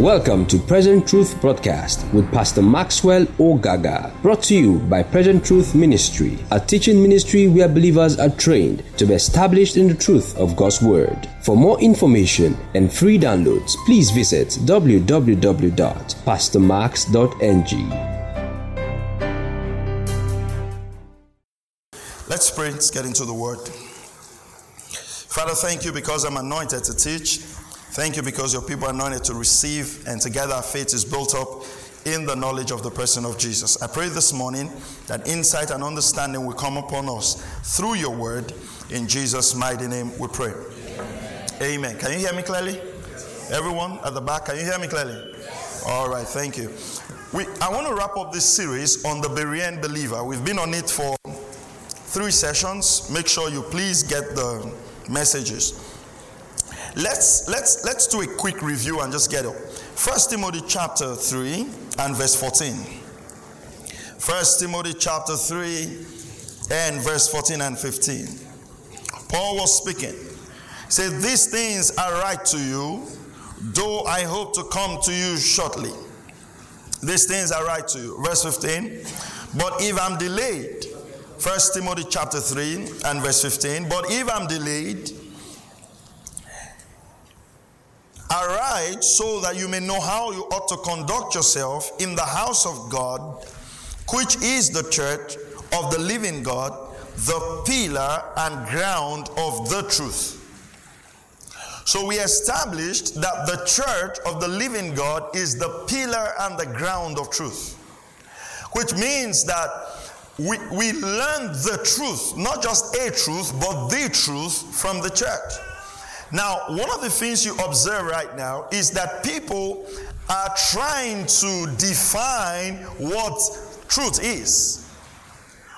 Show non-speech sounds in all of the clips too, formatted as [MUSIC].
Welcome to Present Truth Broadcast with Pastor Maxwell Ogaga, brought to you by Present Truth Ministry, a teaching ministry where believers are trained to be established in the truth of God's Word. For more information and free downloads, please visit www.pastormax.ng. Let's pray. Let's get into the Word. Father, thank you because I'm anointed to teach. Thank you because your people are anointed to receive, and together our faith is built up in the knowledge of the person of Jesus. I pray this morning that insight and understanding will come upon us through your word. In Jesus' mighty name we pray. Amen. Amen. Can you hear me clearly? Everyone at the back, can you hear me clearly? All right, thank you. We, I want to wrap up this series on the Berean believer. We've been on it for three sessions. Make sure you please get the messages. Let's let's let's do a quick review and just get it. First Timothy chapter 3 and verse 14. First Timothy chapter 3 and verse 14 and 15. Paul was speaking. He said, These things are write to you, though I hope to come to you shortly. These things are write to you. Verse 15. But if I'm delayed, First Timothy chapter 3 and verse 15. But if I'm delayed, Arise so that you may know how you ought to conduct yourself in the house of God, which is the church of the living God, the pillar and ground of the truth. So we established that the church of the living God is the pillar and the ground of truth, which means that we, we learn the truth, not just a truth, but the truth from the church. Now, one of the things you observe right now is that people are trying to define what truth is.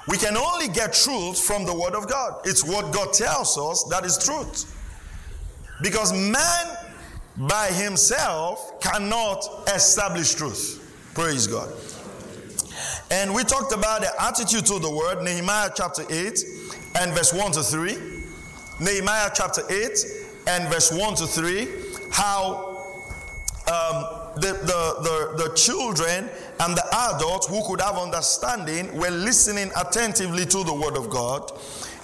We can only get truth from the Word of God. It's what God tells us that is truth. Because man by himself cannot establish truth. Praise God. And we talked about the attitude to the Word, Nehemiah chapter 8 and verse 1 to 3. Nehemiah chapter 8 and verse 1 to 3 how um, the, the, the, the children and the adults who could have understanding were listening attentively to the word of God.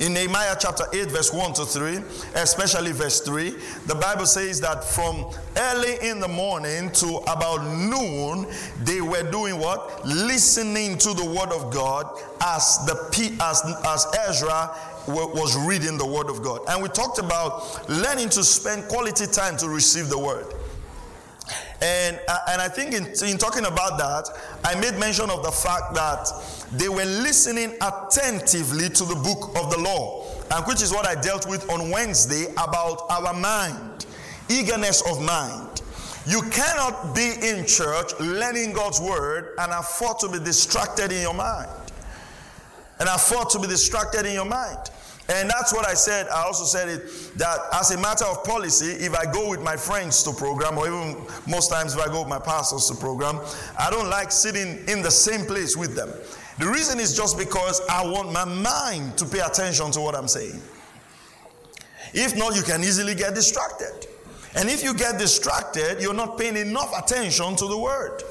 In Nehemiah chapter 8, verse 1 to 3, especially verse 3, the Bible says that from early in the morning to about noon, they were doing what? Listening to the word of God as the as, as Ezra was reading the Word of God. And we talked about learning to spend quality time to receive the Word. And, uh, and I think in, in talking about that, I made mention of the fact that they were listening attentively to the book of the law, and which is what I dealt with on Wednesday about our mind, eagerness of mind. You cannot be in church learning God's word and afford to be distracted in your mind. And afford to be distracted in your mind. And that's what I said. I also said it that as a matter of policy, if I go with my friends to program, or even most times if I go with my pastors to program, I don't like sitting in the same place with them. The reason is just because I want my mind to pay attention to what I'm saying. If not, you can easily get distracted. And if you get distracted, you're not paying enough attention to the word.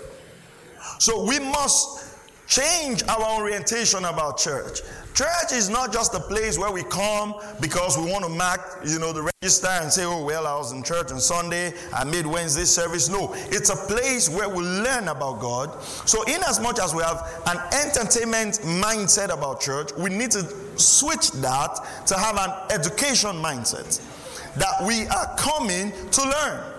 So we must change our orientation about church. Church is not just a place where we come because we want to mark, you know, the register and say, oh, well, I was in church on Sunday, I made Wednesday service. No, it's a place where we learn about God. So, in as much as we have an entertainment mindset about church, we need to switch that to have an education mindset. That we are coming to learn.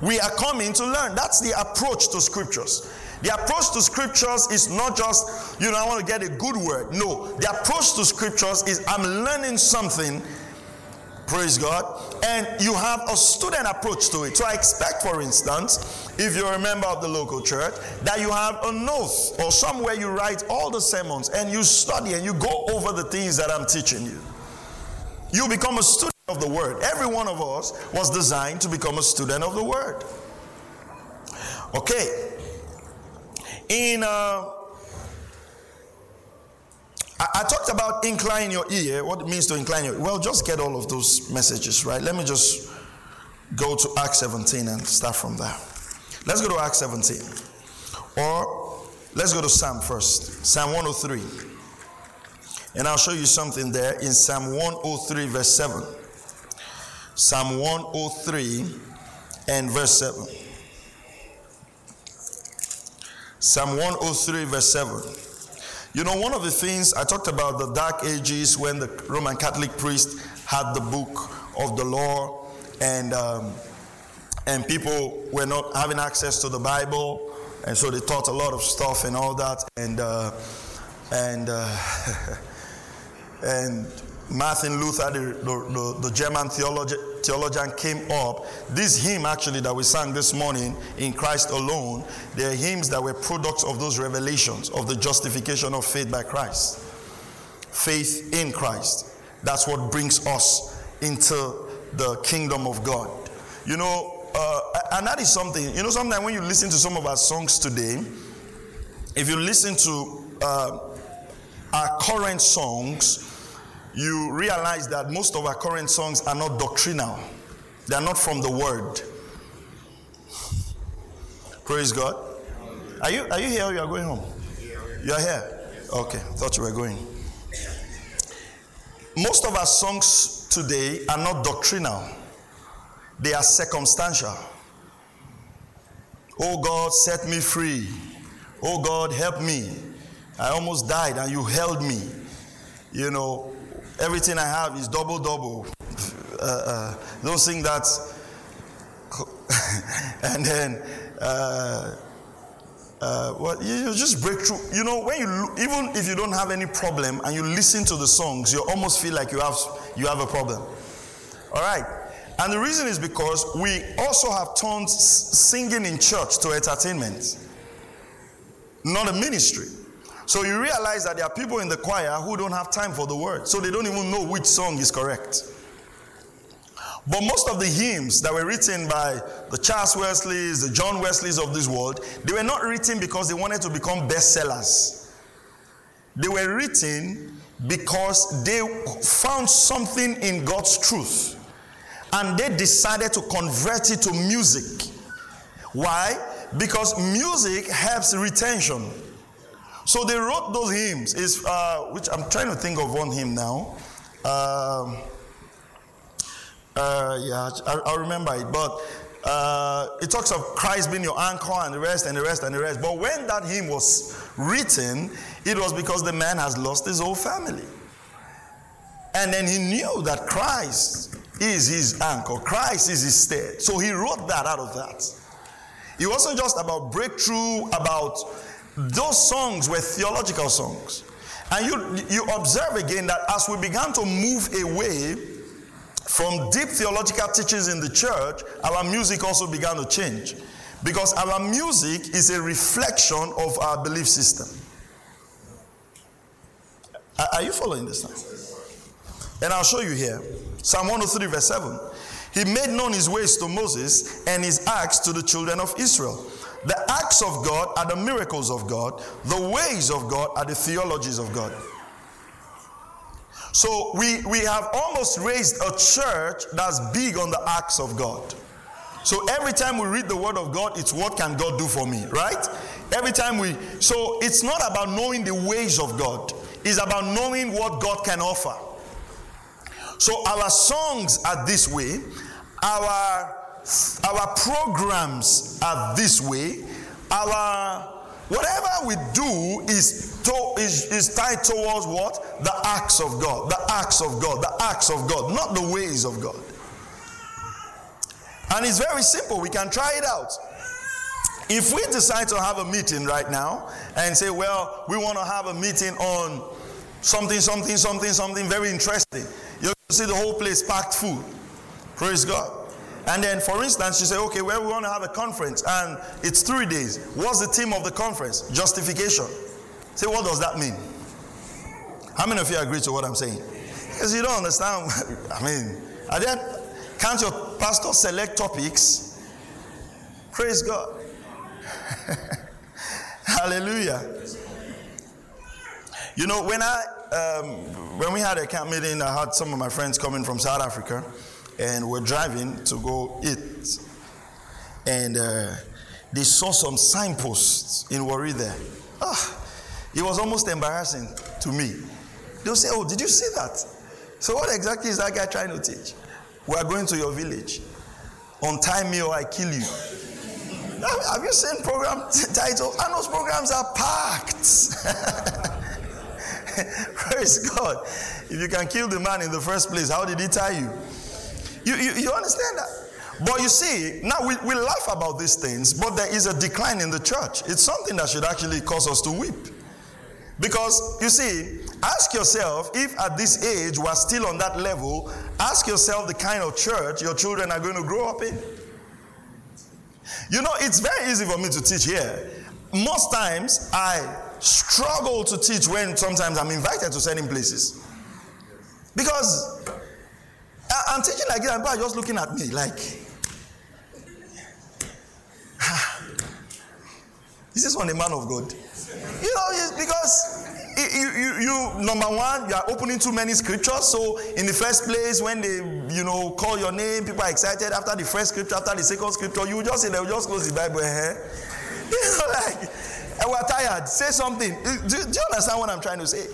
We are coming to learn. That's the approach to scriptures. The approach to scriptures is not just, you know, I want to get a good word. No, the approach to scriptures is I'm learning something, praise God, and you have a student approach to it. So I expect, for instance, if you're a member of the local church, that you have a note or somewhere you write all the sermons and you study and you go over the things that I'm teaching you. You become a student of the word. Every one of us was designed to become a student of the word. Okay, in, uh, I, I, talked about incline your ear. What it means to incline your Well, just get all of those messages, right? Let me just go to Acts 17 and start from there. Let's go to Acts 17. Or let's go to Psalm first. Psalm 103. And I'll show you something there in Psalm 103, verse 7. Psalm 103 and verse 7. Psalm 103, verse 7. You know, one of the things I talked about the dark ages when the Roman Catholic priest had the book of the law and um, and people were not having access to the Bible, and so they taught a lot of stuff and all that, and uh, and uh, [LAUGHS] and Martin Luther, the, the, the German theologian, theologian, came up. This hymn, actually, that we sang this morning, In Christ Alone, they're hymns that were products of those revelations of the justification of faith by Christ. Faith in Christ. That's what brings us into the kingdom of God. You know, uh, and that is something, you know, sometimes when you listen to some of our songs today, if you listen to uh, our current songs, you realize that most of our current songs are not doctrinal, they are not from the word. Praise God. Are you, are you here or you are going home? You are here? Okay, thought you were going. Most of our songs today are not doctrinal, they are circumstantial. Oh God, set me free. Oh God, help me. I almost died and you held me. You know, everything I have is double double. Uh, uh, don't sing that. [LAUGHS] and then, uh, uh, well, you, you, just break through. You know, when you even if you don't have any problem and you listen to the songs, you almost feel like you have you have a problem. All right. And the reason is because we also have turned singing in church to entertainment, not a ministry. So you realize that there are people in the choir who don't have time for the word, so they don't even know which song is correct. But most of the hymns that were written by the Charles Wesleys, the John Wesleys of this world, they were not written because they wanted to become bestsellers. They were written because they found something in God's truth and they decided to convert it to music. Why? Because music helps retention. So they wrote those hymns. Is uh, which I'm trying to think of one hymn now. Um, uh, yeah, I, I, remember it, but uh, it talks of Christ being your anchor and the rest and the rest and the rest. But when that hymn was written, it was because the man has lost his whole family. And then he knew that Christ is his anchor, Christ is his stead. So he wrote that out of that. It wasn't just about breakthrough, about those songs were theological songs. And you, you observe again that as we began to move away from deep theological teachings in the church, our music also began to change. Because our music is a reflection of our belief system. Are you following this now? And I'll show you here. Psalm 103, verse 7. He made known his ways to Moses and his acts to the children of Israel. The acts of God are the miracles of God, the ways of God are the theologies of God. So we, we have almost raised a church that's big on the acts of God. So every time we read the word of God, it's what can God do for me, right? Every time we, so it's not about knowing the ways of God, it's about knowing what God can offer. So our songs are this way, our our programs are this way. Our whatever we do is, to, is, is tied towards what? The acts of God. The acts of God. The acts of God, not the ways of God. And it's very simple. We can try it out. If we decide to have a meeting right now and say, well, we want to have a meeting on something, something, something, something very interesting, you'll see the whole place packed full. Praise God. And then, for instance, you say, okay, well, we want to have a conference and it's three days. What's the theme of the conference? Justification. Say, what does that mean? How many of you agree to what I'm saying? Because you don't understand. [LAUGHS] I mean, are there, can't your pastor select topics? Praise God. [LAUGHS] Hallelujah. You know, when I um, when we had a camp meeting, I had some of my friends coming from South Africa and we're driving to go eat. And uh, they saw some signposts in Warri there. Ah, it was almost embarrassing to me. They'll say, Oh, did you see that? So, what exactly is that guy trying to teach? We are going to your village. Untie me or I kill you. [LAUGHS] Have you seen program [LAUGHS] titles? And those programs are packed. [LAUGHS] [LAUGHS] Praise God. If you can kill the man in the first place, how did he tie you? You, you, you understand that? But you see, now we, we laugh about these things, but there is a decline in the church. It's something that should actually cause us to weep. Because you see, ask yourself if at this age we're still on that level, ask yourself the kind of church your children are going to grow up in. You know, it's very easy for me to teach here. Most times I struggle to teach when sometimes I'm invited to certain places. Because I'm teaching like this, and people are just looking at me like, is this is one a man of God. You know, because you, you, you, number one, you are opening too many scriptures. So, in the first place, when they, you know, call your name, people are excited. After the first scripture, after the second scripture, you just say, they'll just close the Bible. Eh? [LAUGHS] You know, like, Eh, and we're tired. Say something. Do, do you understand what I'm trying to say?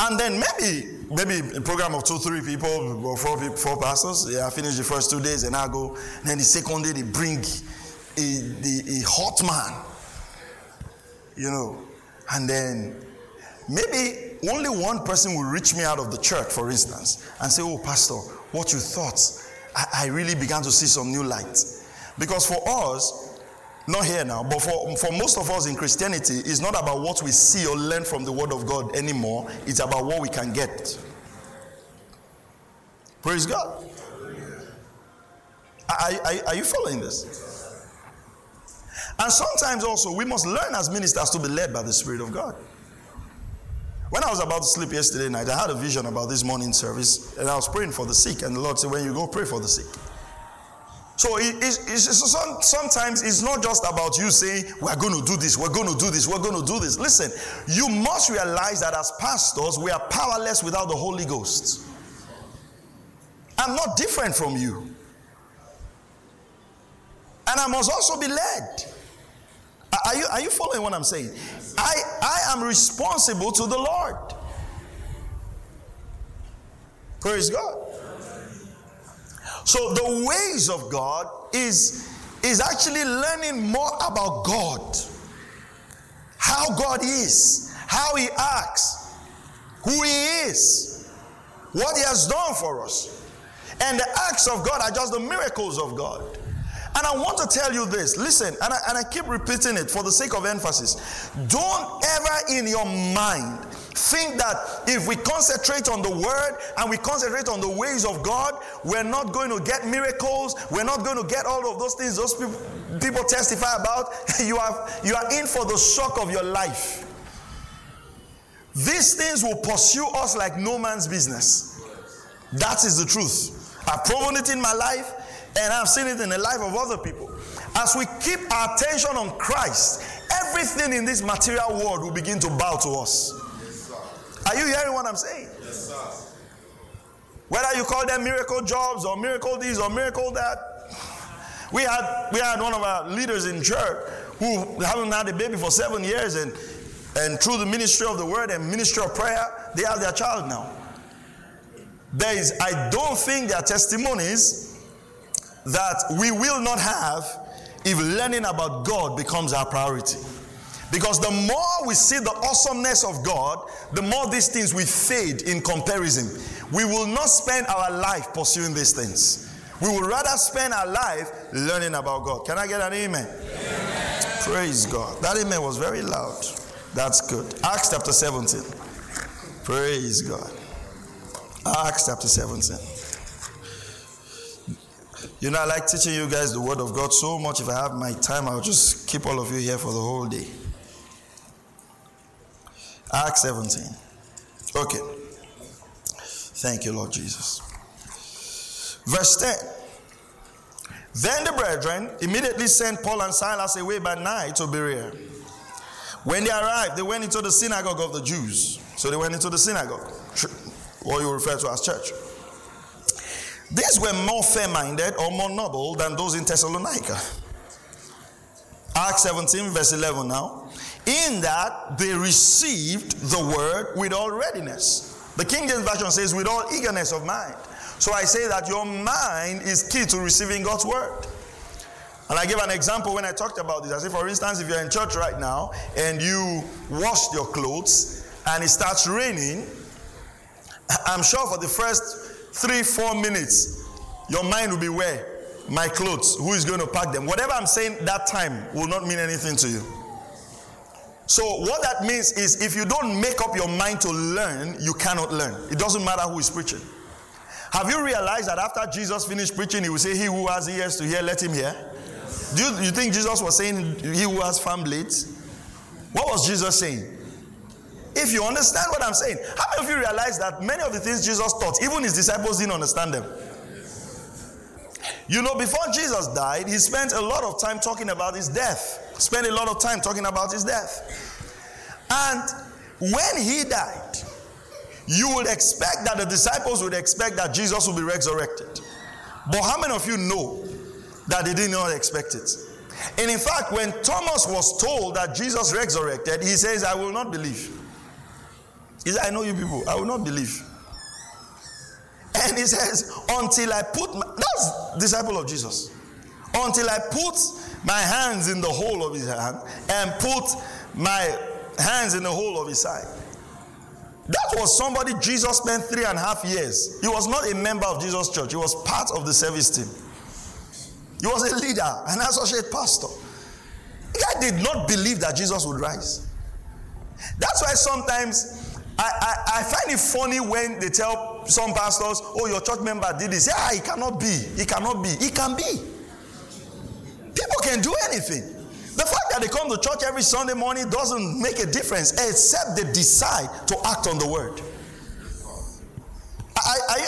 And then maybe, maybe a program of two, three people, or four, four pastors. Yeah, I finish the first two days and I go. And then the second day they bring a, a, a hot man, you know. And then maybe only one person will reach me out of the church, for instance, and say, Oh, Pastor, what you thought? I, I really began to see some new light. Because for us, not here now, but for, for most of us in Christianity, it's not about what we see or learn from the Word of God anymore. It's about what we can get. Praise God. Are, are, are you following this? And sometimes also, we must learn as ministers to be led by the Spirit of God. When I was about to sleep yesterday night, I had a vision about this morning service, and I was praying for the sick. And the Lord said, When you go, pray for the sick. So it, it's, it's, sometimes it's not just about you saying, we're going to do this, we're going to do this, we're going to do this. Listen, you must realize that as pastors, we are powerless without the Holy Ghost. I'm not different from you. And I must also be led. Are you, are you following what I'm saying? I, I am responsible to the Lord. Praise God. So the ways of God is, is actually learning more about God. How God is, how He acts, who He is, what He has done for us. And the acts of God are just the miracles of God. And I want to tell you this listen, and I, and I keep repeating it for the sake of emphasis. Don't ever in your mind think that if we concentrate on the word and we concentrate on the ways of God, we're not going to get miracles, we're not going to get all of those things those people, people testify about. [LAUGHS] you, are, you are in for the shock of your life. These things will pursue us like no man's business. That is the truth. I've proven it in my life and I've seen it in the life of other people. As we keep our attention on Christ, everything in this material world will begin to bow to us. Are you hearing what I'm saying? Yes, sir. Whether you call them miracle jobs or miracle this or miracle that. We had we had one of our leaders in church who haven't had a baby for seven years and and through the ministry of the word and ministry of prayer, they have their child now. There is, I don't think there are testimonies that we will not have if learning about God becomes our priority. Because the more we see the awesomeness of God, the more these things will fade in comparison. We will not spend our life pursuing these things. We will rather spend our life learning about God. Can I get an amen? amen? Praise God. That amen was very loud. That's good. Acts chapter 17. Praise God. Acts chapter 17. You know, I like teaching you guys the Word of God so much. If I have my time, I'll just keep all of you here for the whole day. Acts 17. Okay. Thank you, Lord Jesus. Verse 10. Then the brethren immediately sent Paul and Silas away by night to Berea. When they arrived, they went into the synagogue of the Jews. So they went into the synagogue, what you refer to as church. These were more fair minded or more noble than those in Thessalonica. Acts 17, verse 11 now. In that they received the word with all readiness. The King James Version says, with all eagerness of mind. So I say that your mind is key to receiving God's word. And I gave an example when I talked about this. I said, for instance, if you're in church right now and you washed your clothes and it starts raining, I'm sure for the first three, four minutes, your mind will be where? My clothes. Who is going to pack them? Whatever I'm saying that time will not mean anything to you. So, what that means is if you don't make up your mind to learn, you cannot learn. It doesn't matter who is preaching. Have you realized that after Jesus finished preaching, he will say, He who has ears to hear, let him hear? Do you, you think Jesus was saying, He who has firm blades? What was Jesus saying? If you understand what I'm saying, how many of you realize that many of the things Jesus taught, even his disciples didn't understand them? You know, before Jesus died, he spent a lot of time talking about his death. Spent a lot of time talking about his death. And when he died, you would expect that the disciples would expect that Jesus would be resurrected. But how many of you know that they did not expect it? And in fact, when Thomas was told that Jesus resurrected, he says, I will not believe. He said, I know you people, I will not believe. And he says, Until I put my, that's disciple of Jesus. Until I put my hands in the hole of his hand and put my hands in the hole of his side. That was somebody Jesus spent three and a half years. He was not a member of Jesus' church, he was part of the service team. He was a leader, an associate pastor. Guy did not believe that Jesus would rise. That's why sometimes I, I, I, find it funny when they tell some pastors, oh, your church member did this. Yeah, he cannot be. He cannot be. He can be. People can do anything. The fact that they come to church every Sunday morning doesn't make a difference except they decide to act on the word.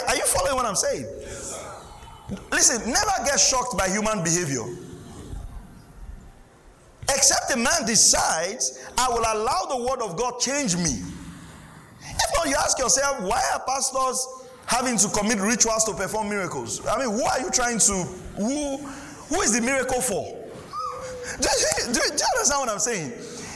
Are you following what I'm saying? Listen, never get shocked by human behavior. Except a man decides, I will allow the word of God change me. If not, you ask yourself, why are pastors having to commit rituals to perform miracles? I mean, who are you trying to, who, who is the miracle for? Do, do, do you understand what I'm saying?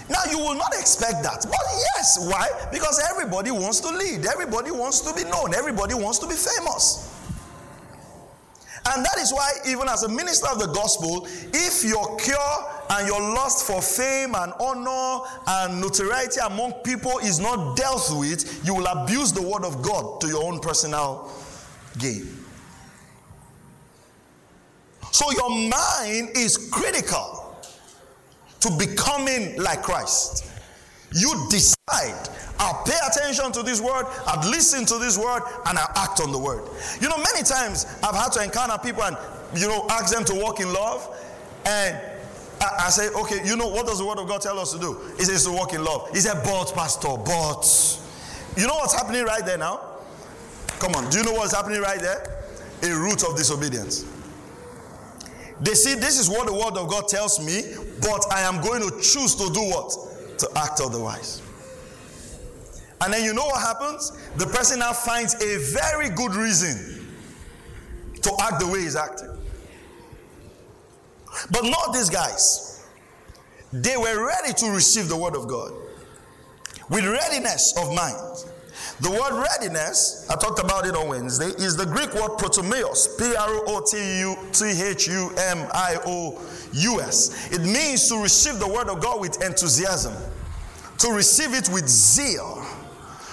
Now, you will not expect that. But yes, why? Because everybody wants to lead, everybody wants to be known, everybody wants to be famous. And that is why, even as a minister of the gospel, if your cure and your lust for fame and honor and notoriety among people is not dealt with, you will abuse the word of God to your own personal gain. So, your mind is critical to becoming like Christ. You decide, I'll pay attention to this word, I'll listen to this word, and I'll act on the word. You know, many times I've had to encounter people and, you know, ask them to walk in love. And I, I say, okay, you know, what does the word of God tell us to do? He says to walk in love. He said, but, Pastor, but. You know what's happening right there now? Come on, do you know what's happening right there? A root of disobedience. They see this is what the word of God tells me, but I am going to choose to do what? to act otherwise. And then you know what happens? The person now finds a very good reason to act the way he's acting. But not these guys. They were ready to receive the word of God with readiness of mind. The word readiness, I talked about it on Wednesday, is the Greek word protomios, P R O T U T H U M I O U S. It means to receive the word of God with enthusiasm, to receive it with zeal,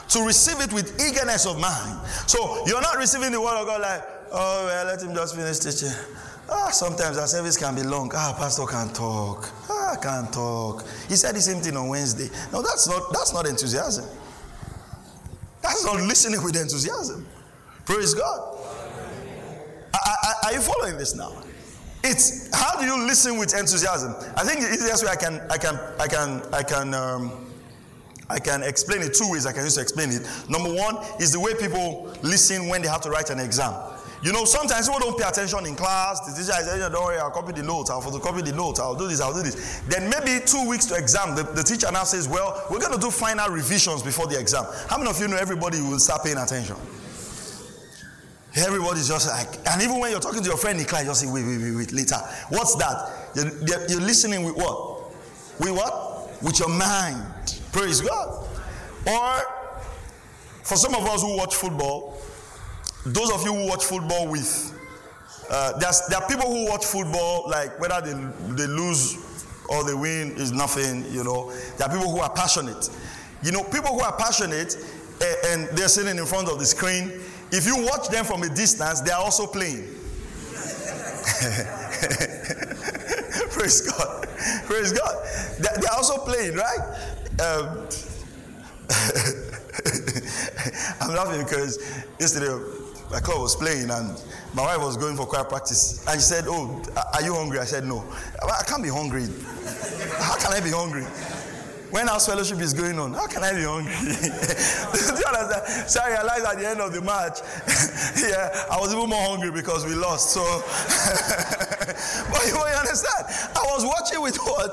to receive it with eagerness of mind. So you're not receiving the word of God like, oh, well, let him just finish teaching. Ah, sometimes our service can be long. Ah, pastor can talk. Ah, can't talk. He said the same thing on Wednesday. No, that's not that's not enthusiasm. That's not listening with enthusiasm. Praise God. Are, are, you following this now? It's how do you listen with enthusiasm? I think the easiest way I can I can I can I can um, I can explain it two ways. I can use to explain it. Number one is the way people listen when they have to write an exam. You know, sometimes people don't pay attention in class. The teacher is saying, don't worry, I'll copy the notes, I'll photocopy the notes, I'll do this, I'll do this. Then maybe two weeks to exam, the, the teacher now says, well, we're going to do final revisions before the exam. How many of you know everybody will start paying attention? Everybody's just like, and even when you're talking to your friend in class, you just say, wait, wait, wait, wait, later. What's that? You're, you're listening with what? With what? With your mind. Praise God. Or for some of us who watch football, those of you who watch football with, uh, there are people who watch football like whether they, they lose or they win is nothing, you know. There are people who are passionate. You know, people who are passionate uh, and they're sitting in front of the screen, if you watch them from a distance, they are also playing. [LAUGHS] Praise God. Praise God. They're also playing, right? Um, [LAUGHS] I'm laughing because yesterday my club was playing and my wife was going for choir practice and she said, Oh, are you hungry? I said, No. I can't be hungry. [LAUGHS] How can I be hungry? When house fellowship is going on, how can I be hungry? [LAUGHS] Do you understand? So I realized at the end of the match, [LAUGHS] yeah, I was even more hungry because we lost. So, [LAUGHS] but you, understand? I was watching with what?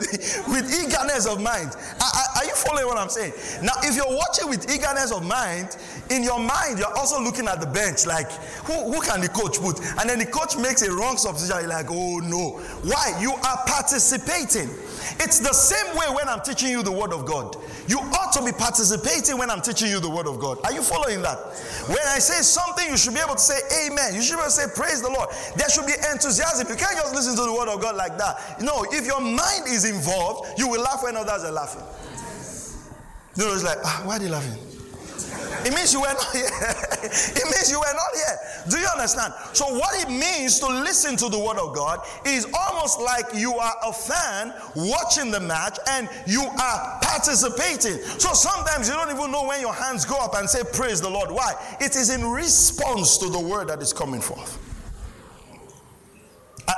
with eagerness of mind. are you following what I'm saying? Now, if you're watching with eagerness of mind, in your mind, you're also looking at the bench, like, who, who can the coach put? And then the coach makes a wrong substitution. Like, oh no. Why? You are participating. It's the same way when I'm teaching you the word of God. You ought to be participating when I'm teaching you the word of God. Are you following that? When I say something, you should be able to say amen. You should be able to say praise the Lord. There should be enthusiasm. You can't just listen to the word of God like that. No, if your mind is involved, you will laugh when others are laughing. You know, it's like, ah, why are they laughing? It means you were not here. [LAUGHS] it means you were not here. Do you understand? So, what it means to listen to the word of God is almost like you are a fan watching the match and you are participating. So, sometimes you don't even know when your hands go up and say, Praise the Lord. Why? It is in response to the word that is coming forth.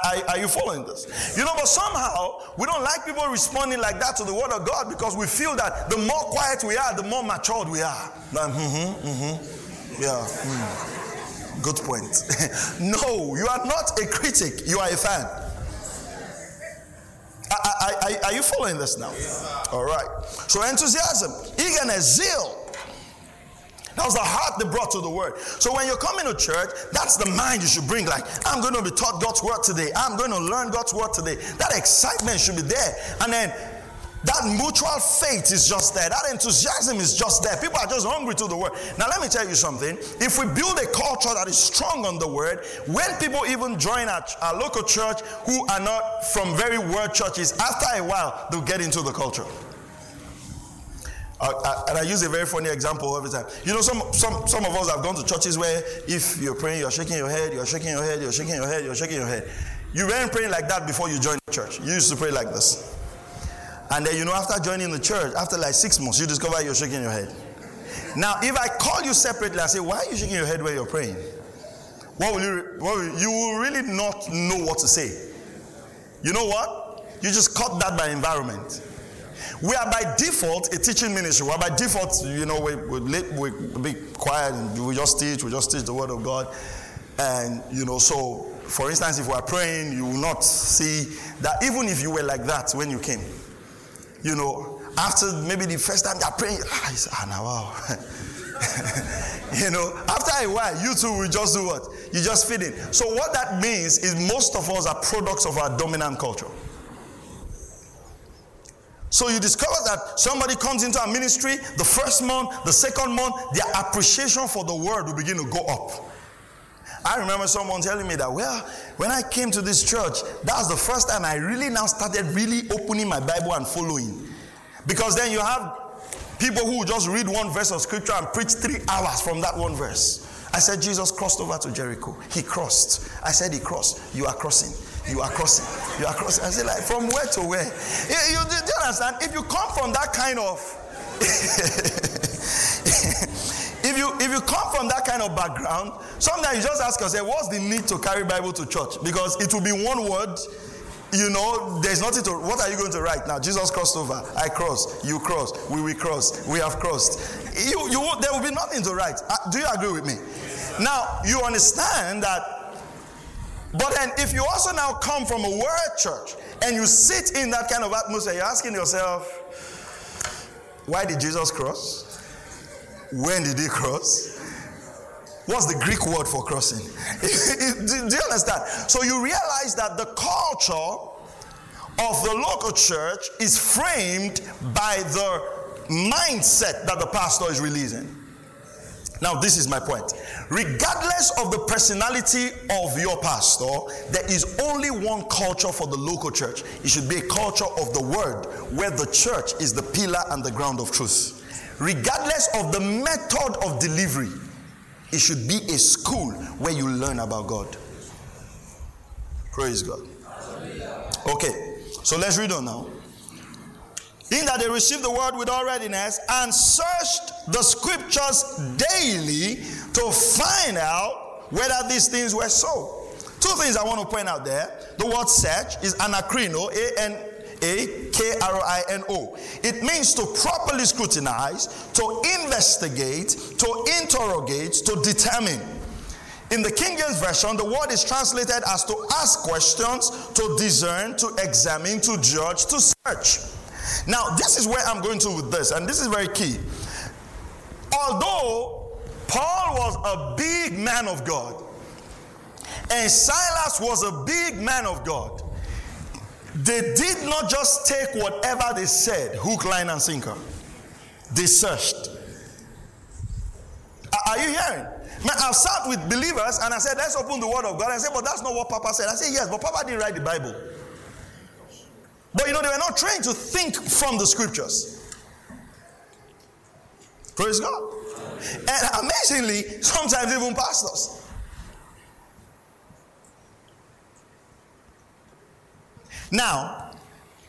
Are, are, you following this? You know, but somehow we don't like people responding like that to the word of God because we feel that the more quiet we are, the more matured we are. Like, mm-hmm, mm-hmm. Yeah. Mm. Good point. [LAUGHS] no, you are not a critic, you are a fan. are you following this now? All right. So enthusiasm, eagerness, zeal that was the heart they brought to the word. So when you're coming to church, that's the mind you should bring. Like, I'm going to be taught God's word today. I'm going to learn God's word today. That excitement should be there. And then that mutual faith is just there. That enthusiasm is just there. People are just hungry to the word. Now, let me tell you something. If we build a culture that is strong on the word, when people even join our, our local church who are not from very word churches, after a while, they'll get into the culture. And I use a very funny example every time. You know, some, some, some of us have gone to churches where if you're praying, you're shaking your head, you're shaking your head, you're shaking your head, you're shaking your head. You weren't praying like that before you joined the church. You used to pray like this. And then, you know, after joining the church, after like six months, you discover you're shaking your head. Now, if I call you separately and say, why are you shaking your head when you're praying? What will you, what will, you will really not know what to say. You know what? You just cut that by environment. We are by default a teaching ministry. We are by default, you know, we, we, we, be quiet and we just teach, we just teach the word of God. And, you know, so for instance, if we are praying, you will not see that even if you were like that when you came, you know, after maybe the first time you're praying, ah, it's, ah, now, wow. [LAUGHS] you know, after a while, you too will just do what? You just fit in. So, what that means is most of us are products of our dominant culture. So you discover that somebody comes into a ministry, the first month, the second month, their appreciation for the word will begin to go up. I remember someone telling me that, well, when I came to this church, that was the first time I really now started really opening my Bible and following. Because then you have people who just read one verse of scripture and preach three hours from that one verse. I said, Jesus crossed over to Jericho. He crossed. I said, He crossed. You are crossing. You are crossing. You are crossing. I say, like, from where to where? You, you, you understand? If you come from that kind of. [LAUGHS] if you if you come from that kind of background, sometimes you just ask yourself, what's the need to carry Bible to church? Because it will be one word. You know, there's nothing to. What are you going to write now? Jesus crossed over. I cross. You cross. We will cross. We have crossed. You, you, there will be nothing to write. Uh, do you agree with me? Now you understand that but then, if you also now come from a word church and you sit in that kind of atmosphere, you're asking yourself, why did Jesus cross? When did he cross? What's the Greek word for crossing? [LAUGHS] Do you understand? So you realize that the culture of the local church is framed by the mindset that the pastor is releasing. Now, this is my point. Regardless of the personality of your pastor, there is only one culture for the local church. It should be a culture of the word, where the church is the pillar and the ground of truth. Regardless of the method of delivery, it should be a school where you learn about God. Praise God. Okay, so let's read on now. In that they received the word with all readiness and searched the scriptures daily to find out whether these things were so. Two things I want to point out there. The word search is anakrino, A N A K R I N O. It means to properly scrutinize, to investigate, to interrogate, to determine. In the King James Version, the word is translated as to ask questions, to discern, to examine, to judge, to search. Now, this is where I'm going to with this, and this is very key. Although Paul was a big man of God, and Silas was a big man of God, they did not just take whatever they said, hook, line, and sinker. They searched. Are you hearing? Man, I've sat with believers and I said, let's open the word of God. I said, but that's not what Papa said. I said, yes, but Papa didn't write the Bible. But you know, they were not trained to think from the scriptures. Praise God. And amazingly, sometimes even pastors. Now,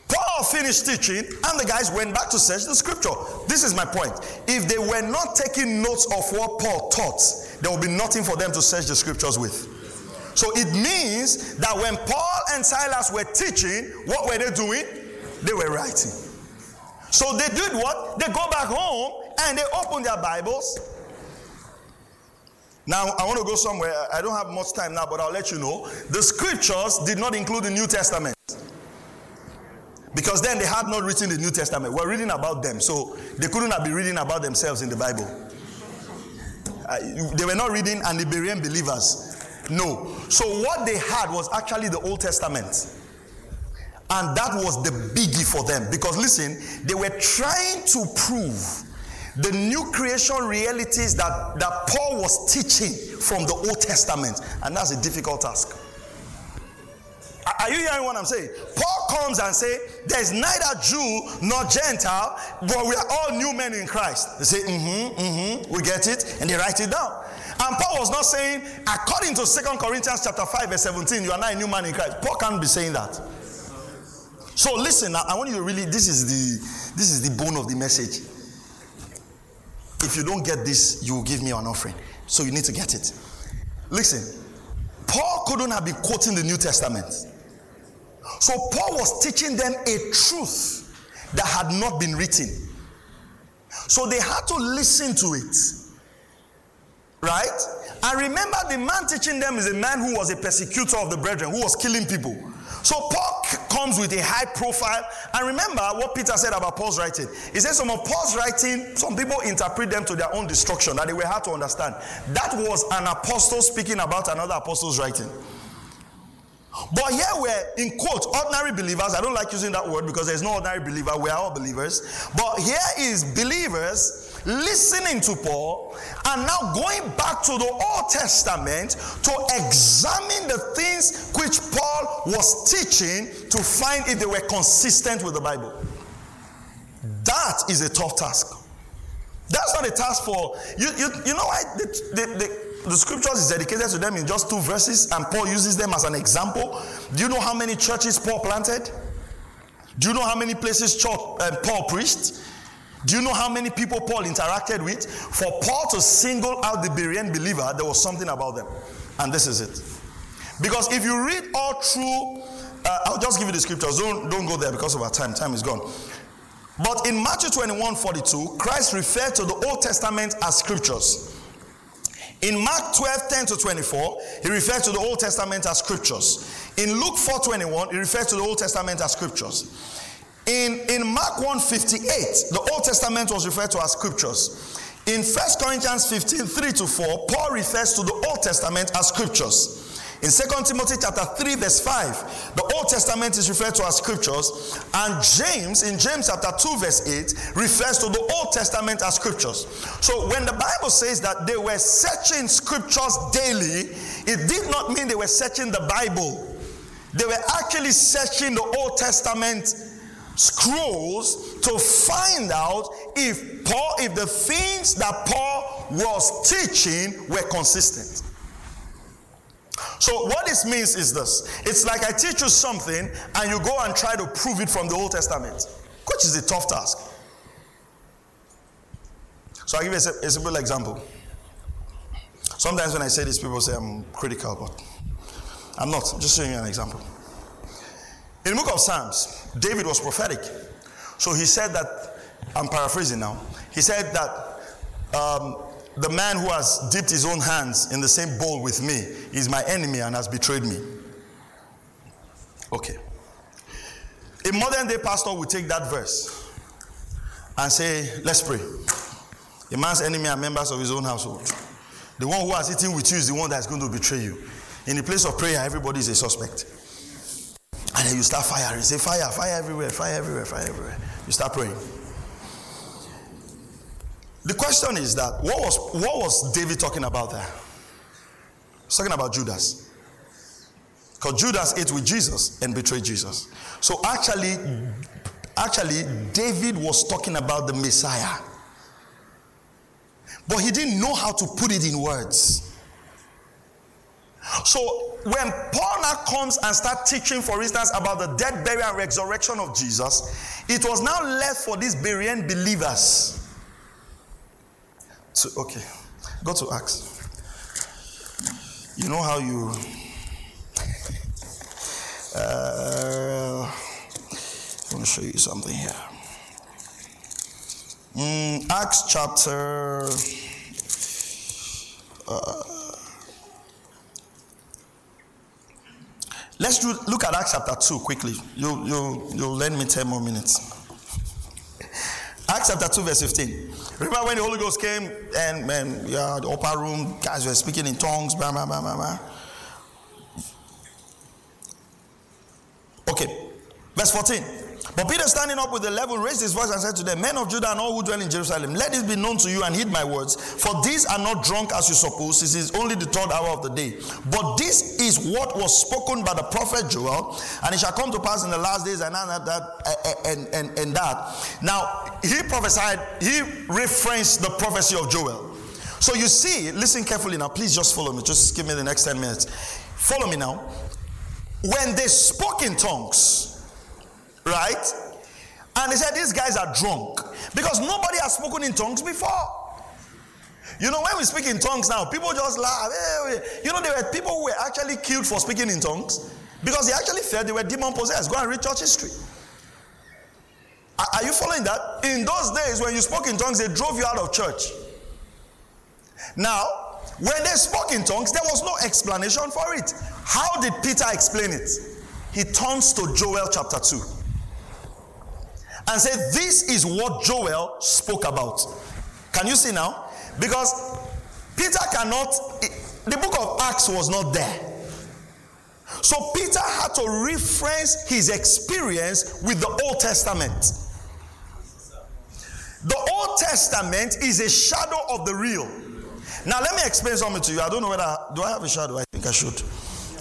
Paul finished teaching, and the guys went back to search the scripture. This is my point. If they were not taking notes of what Paul taught, there would be nothing for them to search the scriptures with. So it means that when Paul and Silas were teaching, what were they doing? They were writing. So they did what? They go back home and they open their Bibles. Now, I want to go somewhere. I don't have much time now, but I'll let you know. The scriptures did not include the New Testament. Because then they had not written the New Testament. We're reading about them. So they couldn't have been reading about themselves in the Bible. Uh, they were not reading and the Berean believers. No. So what they had was actually the Old Testament. And that was the biggie for them. Because listen, they were trying to prove the new creation realities that, that Paul was teaching from the Old Testament. And that's a difficult task. Are you hearing what I'm saying? Paul comes and say, "There's neither Jew nor Gentile, but we are all new men in Christ." They say, "Mm-hmm, mm-hmm, we get it," and they write it down. And Paul was not saying, according to Second Corinthians chapter five verse seventeen, you are not a new man in Christ. Paul can't be saying that. So listen, I want you to really. This is the this is the bone of the message. If you don't get this, you will give me an offering. So you need to get it. Listen, Paul couldn't have been quoting the New Testament. So Paul was teaching them a truth that had not been written. So they had to listen to it. Right? And remember, the man teaching them is a man who was a persecutor of the brethren, who was killing people. So Paul comes with a high profile. And remember what Peter said about Paul's writing. He said some of Paul's writing, some people interpret them to their own destruction, that they were hard to understand. That was an apostle speaking about another apostle's writing. But here we're in quote ordinary believers. I don't like using that word because there's no ordinary believer. We are all believers. But here is believers listening to Paul and now going back to the Old Testament to examine the things which Paul was teaching to find if they were consistent with the Bible. That is a tough task. That's not a task for you. You, you know why the, the, the the scriptures is dedicated to them in just two verses, and Paul uses them as an example. Do you know how many churches Paul planted? Do you know how many places church, uh, Paul preached? Do you know how many people Paul interacted with? For Paul to single out the Berean believer, there was something about them. And this is it. Because if you read all through, uh, I'll just give you the scriptures. Don't, don't go there because of our time. Time is gone. But in Matthew 21 42, Christ referred to the Old Testament as scriptures. In Mark 12, 10 to 24, he refers to the Old Testament as scriptures. In Luke 4, 21, he refers to the Old Testament as scriptures. In, in Mark 1, 58, the Old Testament was referred to as scriptures. In 1 Corinthians 15, 3 to 4, Paul refers to the Old Testament as scriptures. In 2 Timothy chapter 3, verse 5, the Old Testament is referred to as scriptures, and James, in James chapter 2, verse 8, refers to the Old Testament as scriptures. So when the Bible says that they were searching scriptures daily, it did not mean they were searching the Bible. They were actually searching the Old Testament scrolls to find out if Paul, if the things that Paul was teaching were consistent. So, what this means is this it's like I teach you something and you go and try to prove it from the Old Testament, which is a tough task. So, I'll give you a, a simple example. Sometimes when I say this, people say I'm critical, but I'm not. I'm just showing you an example. In the book of Psalms, David was prophetic. So he said that, I'm paraphrasing now, he said that um, the man who has dipped his own hands in the same bowl with me is my enemy and has betrayed me. Okay. A modern day pastor would take that verse and say, Let's pray. A man's enemy are members of his own household. The one who has eaten with you is the one that's going to betray you. In the place of prayer, everybody is a suspect. And then you start firing. You say, Fire, fire everywhere, fire everywhere, fire everywhere. You start praying. The question is that what was what was David talking about there? He's talking about Judas. Because Judas ate with Jesus and betrayed Jesus. So actually, actually, David was talking about the Messiah. But he didn't know how to put it in words. So when Paul now comes and start teaching, for instance, about the death, burial, and resurrection of Jesus, it was now left for these Berean believers so, okay, go to Acts. You know how you. Uh, I want to show you something here. Mm, Acts chapter. Uh, let's do, look at Acts chapter 2 quickly. You, you, you'll lend me 10 more minutes. Acts chapter 2, verse 15. Remember when the Holy Ghost came and, and yeah, the upper room, guys were speaking in tongues, blah, blah, blah, blah, blah. Okay, verse 14. But Peter, standing up with the level, raised his voice and said to them, Men of Judah and all who dwell in Jerusalem, let this be known to you and heed my words. For these are not drunk as you suppose, this is only the third hour of the day. But this is what was spoken by the prophet Joel, and it shall come to pass in the last days and that, that eh, and, and, and that. Now, he prophesied, he referenced the prophecy of Joel. So you see, listen carefully now, please just follow me. Just give me the next 10 minutes. Follow me now. When they spoke in tongues, Right? And he said, These guys are drunk because nobody has spoken in tongues before. You know, when we speak in tongues now, people just laugh. Eh, you know, there were people who were actually killed for speaking in tongues because they actually felt they were demon possessed. Go and read church history. Are you following that? In those days, when you spoke in tongues, they drove you out of church. Now, when they spoke in tongues, there was no explanation for it. How did Peter explain it? He turns to Joel chapter 2 and say, This is what Joel spoke about. Can you see now? Because Peter cannot, the book of Acts was not there. So Peter had to reference his experience with the Old Testament. The Old Testament is a shadow of the real. Now let me explain something to you. I don't know whether do I have a shadow? I think I should.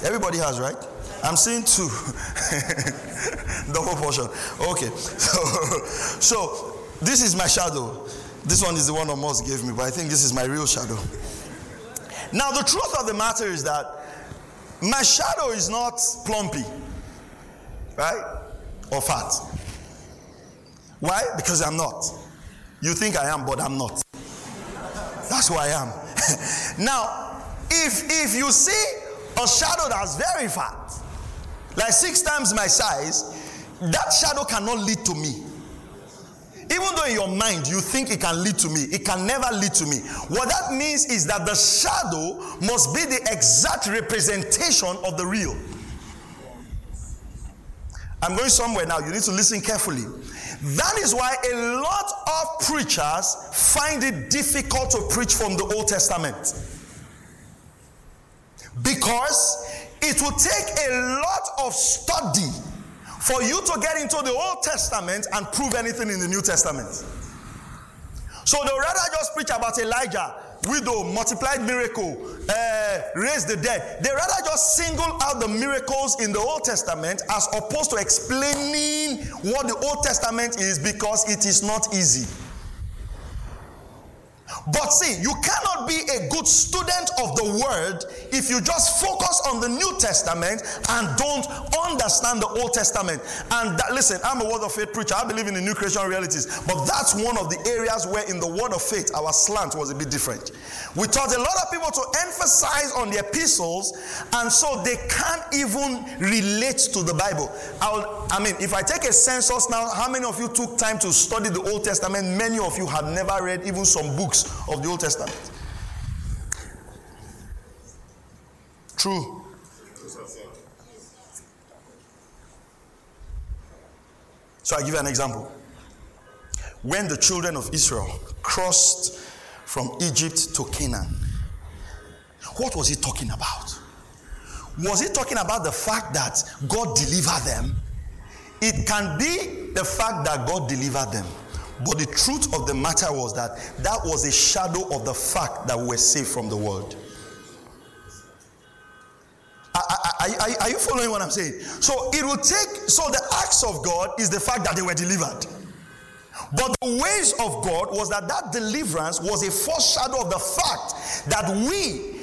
Everybody has, right? I'm seeing two. [LAUGHS] Double portion. Okay. So, [LAUGHS] so this is my shadow. This one is the one Amos gave me, but I think this is my real shadow. Now, the truth of the matter is that my shadow is not plumpy, right? Or fat. Why? Because I'm not. You think I am, but I'm not. That's who I am. [LAUGHS] now, if if you see a shadow that's very fat, like six times my size, that shadow cannot lead to me. Even though in your mind you think it can lead to me, it can never lead to me. What that means is that the shadow must be the exact representation of the real. I'm going somewhere now. You need to listen carefully. That is why a lot of preachers find it difficult to preach from the Old Testament. Because it will take a lot of study for you to get into the Old Testament and prove anything in the New Testament. So they'll rather just preach about Elijah, widow, multiplied miracle, uh, raise the dead. They rather just single out the miracles in the Old Testament as opposed to explaining what the Old Testament is because it is not easy. But see, you cannot be a good student of the word if you just focus on the New Testament and don't understand the Old Testament. And that, listen, I'm a word of faith preacher. I believe in the new creation realities. But that's one of the areas where in the word of faith our slant was a bit different. We taught a lot of people to emphasize on the epistles, and so they can't even relate to the Bible. I'll, I mean, if I take a census now, how many of you took time to study the Old Testament? Many of you had never read even some books of the Old Testament. True. So I give you an example. When the children of Israel crossed from Egypt to Canaan, what was he talking about? Was he talking about the fact that God delivered them? It can be the fact that God delivered them. But the truth of the matter was that that was a shadow of the fact that we were saved from the world. Are, are, are, you following what I'm saying? So it will take, so the acts of God is the fact that they were delivered. But the ways of God was that that deliverance was a foreshadow of the fact that we,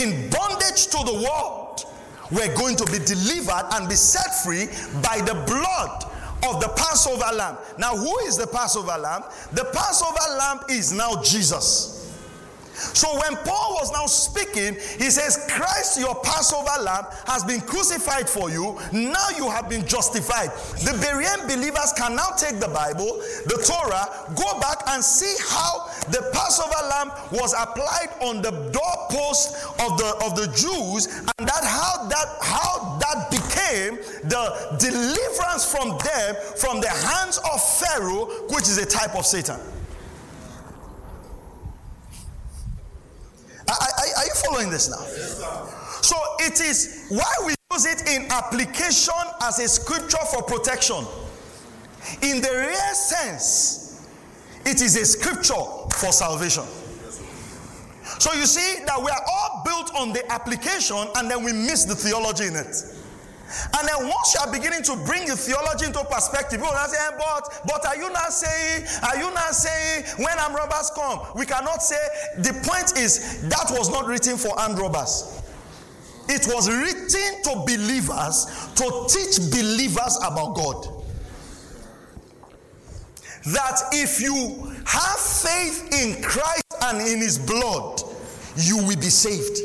in bondage to the world, were going to be delivered and be set free by the blood of the Passover lamb. Now, who is the Passover lamb? The Passover lamb is now Jesus. So when Paul was now speaking, he says, Christ, your Passover lamb, has been crucified for you. Now you have been justified. The Berean believers can now take the Bible, the Torah, go back and see how the Passover lamb was applied on the doorpost of the of the Jews, and that how that how that became the deliverance from them from the hands of Pharaoh, which is a type of Satan. Are, are, are you following this now? Yes, so it is why we use it in application as a scripture for protection. In the real sense, it is a scripture for salvation. So you see that we are all built on the application and then we miss the theology in it. And then once you are beginning to bring the theology into perspective, people are saying, eh, but, but are you not saying, are you not saying when armed robbers come, we cannot say, the point is that was not written for armed robbers. It was written to believers to teach believers about God. That if you have faith in Christ and in his blood, you will be saved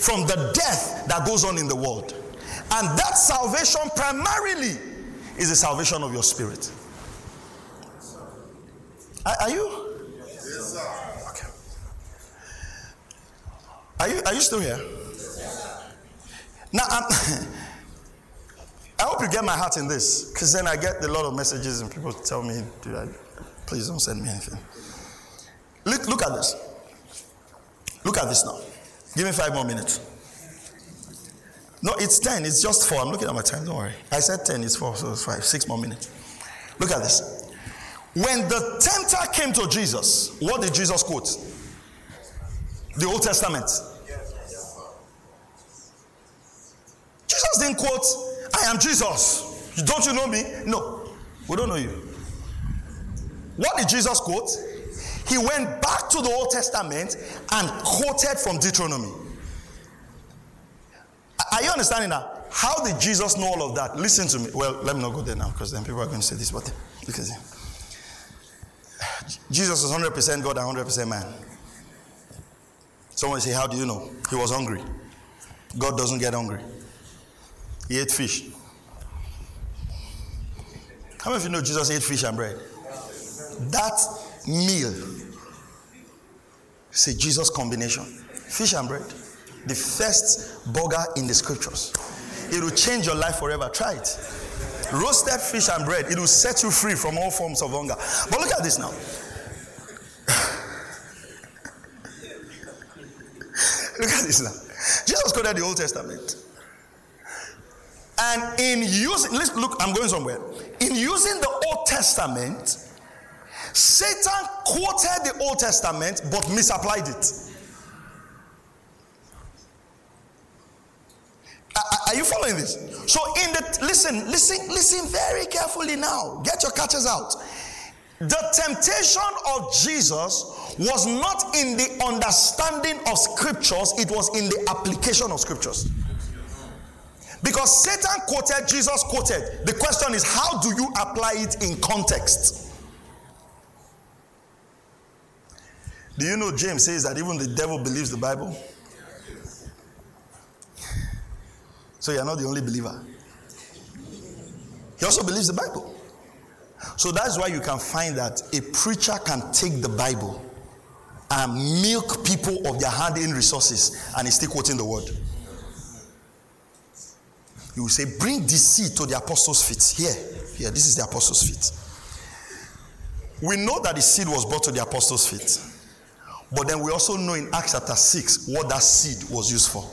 from the death that goes on in the world. And that salvation primarily is the salvation of your spirit. Are, are you? Yes. Okay. Are you, are you still here? Now, I'm, [LAUGHS] I hope you get my heart in this, because then I get a lot of messages and people tell me, please don't send me anything. Look, look at this. Look at this now. Give me five more minutes. No, it's 10. It's just 4. I'm looking at my time. Don't worry. I said 10. It's 4. So it's 5. Six more minutes. Look at this. When the tempter came to Jesus, what did Jesus quote? The Old Testament. Jesus didn't quote, I am Jesus. Don't you know me? No. We don't know you. What did Jesus quote? He went back to the Old Testament and quoted from Deuteronomy. Are you understanding that? How did Jesus know all of that? Listen to me. Well, let me not go there now because then people are going to say this, but look at him. Jesus was 100% God and 100% man. Someone say, How do you know? He was hungry. God doesn't get hungry. He ate fish. How many of you know Jesus ate fish and bread? That meal a Jesus combination fish and bread the first burger in the scriptures. It will change your life forever. Try it. Roasted fish and bread, it will set you free from all forms of hunger. But look at this now. [LAUGHS] look at this now. Jesus quoted the Old Testament. And in using, let's look, I'm going somewhere. In using the Old Testament, Satan quoted the Old Testament but misapplied it. Are you following this? So in the listen, listen, listen very carefully now. Get your catches out. The temptation of Jesus was not in the understanding of scriptures, it was in the application of scriptures. Because Satan quoted, Jesus quoted. The question is, how do you apply it in context? Do you know James says that even the devil believes the Bible? So you're not the only believer. He also believes the Bible. So that's why you can find that a preacher can take the Bible and milk people of their hard earned resources and he's still quoting the word. He will say, Bring this seed to the apostles' feet. Here, here, this is the apostles' feet. We know that the seed was brought to the apostles' feet. But then we also know in Acts chapter 6 what that seed was used for.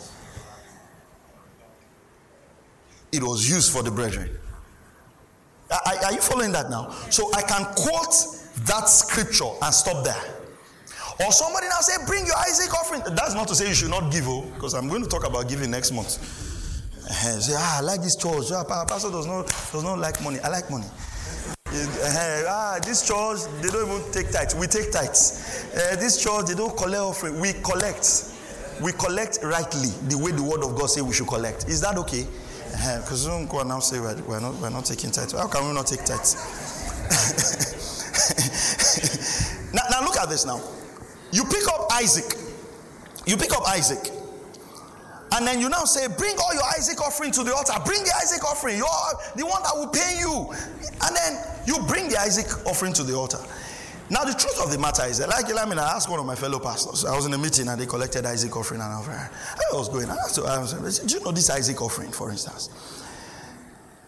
It was used for the brethren. Are, are you following that now? So I can quote that scripture and stop there. Or somebody now say, bring your Isaac offering. That's not to say you should not give, because oh, I'm going to talk about giving next month. Uh, say, ah, I like this church. Ah, pastor does not does not like money. I like money. Uh, ah, this church they don't even take tithes. We take tithes. Uh, this church they don't collect offering. We collect. We collect rightly the way the word of God say we should collect. Is that okay? Because uh, and now say we're, we're, not we're not taking tithes. How can we not take tithes? [LAUGHS] now, now look at this now. You pick up Isaac. You pick up Isaac. And then you now say, Bring all your Isaac offering to the altar. Bring the Isaac offering. You're the one that will pay you. And then you bring the Isaac offering to the altar. Now, the truth of the matter is that, like I mean, I asked one of my fellow pastors. I was in a meeting and they collected Isaac offering, and was, I was going. I asked, I was, Do you know this Isaac offering, for instance?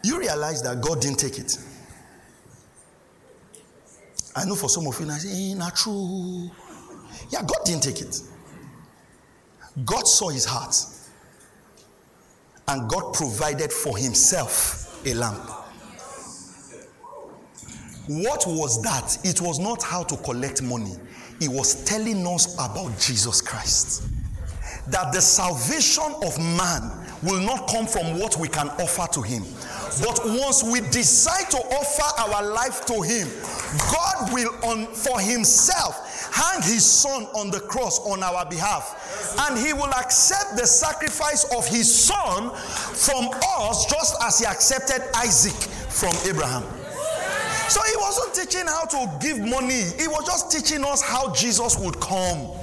You realize that God didn't take it. I know for some of you, I say, eh, not true. Yeah, God didn't take it. God saw his heart and God provided for himself a lamp. What was that? It was not how to collect money, it was telling us about Jesus Christ. That the salvation of man will not come from what we can offer to him. But once we decide to offer our life to him, God will on for himself hang his son on the cross on our behalf. And he will accept the sacrifice of his son from us just as he accepted Isaac from Abraham. So he wasn't teaching how to give money, he was just teaching us how Jesus would come.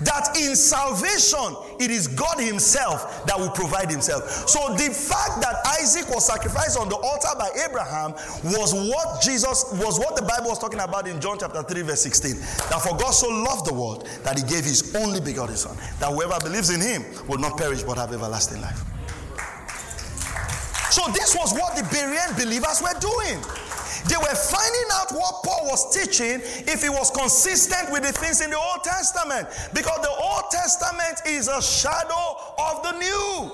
That in salvation, it is God Himself that will provide Himself. So the fact that Isaac was sacrificed on the altar by Abraham was what Jesus was what the Bible was talking about in John chapter 3, verse 16. That for God so loved the world that He gave His only begotten Son, that whoever believes in Him will not perish but have everlasting life. So this was what the Berean believers were doing. They were finding out what Paul was teaching if it was consistent with the things in the Old Testament. Because the Old Testament is a shadow of the new.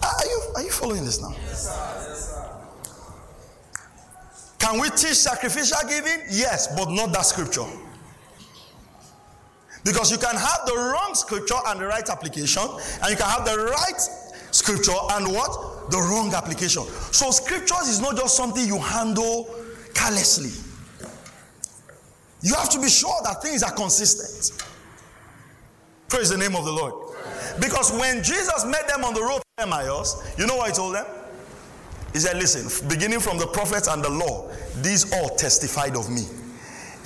Ah, are you, are you following this now? Can we teach sacrificial giving? Yes, but not that scripture. Because you can have the wrong scripture and the right application, and you can have the right scripture and what? the wrong application. So, scriptures is not just something you handle carelessly. You have to be sure that things are consistent. Praise the name of the Lord. Because when Jesus met them on the road to Emmaus, you know what he told them? He said, Listen, beginning from the prophets and the law, these all testified of me.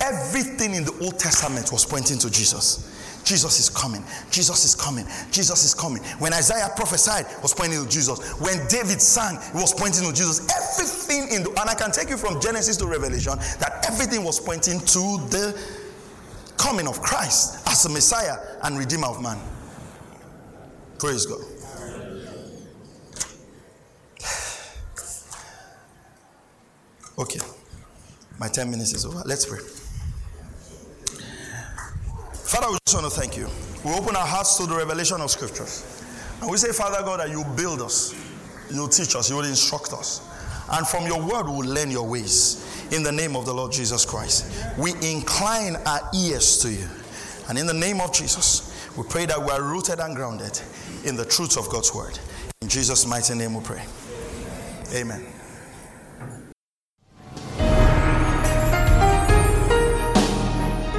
Everything in the Old Testament was pointing to Jesus. Jesus is coming. Jesus is coming. Jesus is coming. When Isaiah prophesied, was pointing to Jesus. When David sang, it was pointing to Jesus. Everything in the and I can take you from Genesis to Revelation that everything was pointing to the coming of Christ as the Messiah and Redeemer of man. Praise God. [SIGHS] Okay. My 10 minutes is over. Let's pray. Father, we just want to thank you. We open our hearts to the revelation of scriptures. And we say, Father God, that you build us, you teach us, you will instruct us. And from your word, we will learn your ways. In the name of the Lord Jesus Christ, we incline our ears to you. And in the name of Jesus, we pray that we are rooted and grounded in the truths of God's word. In Jesus' mighty name we pray. Amen.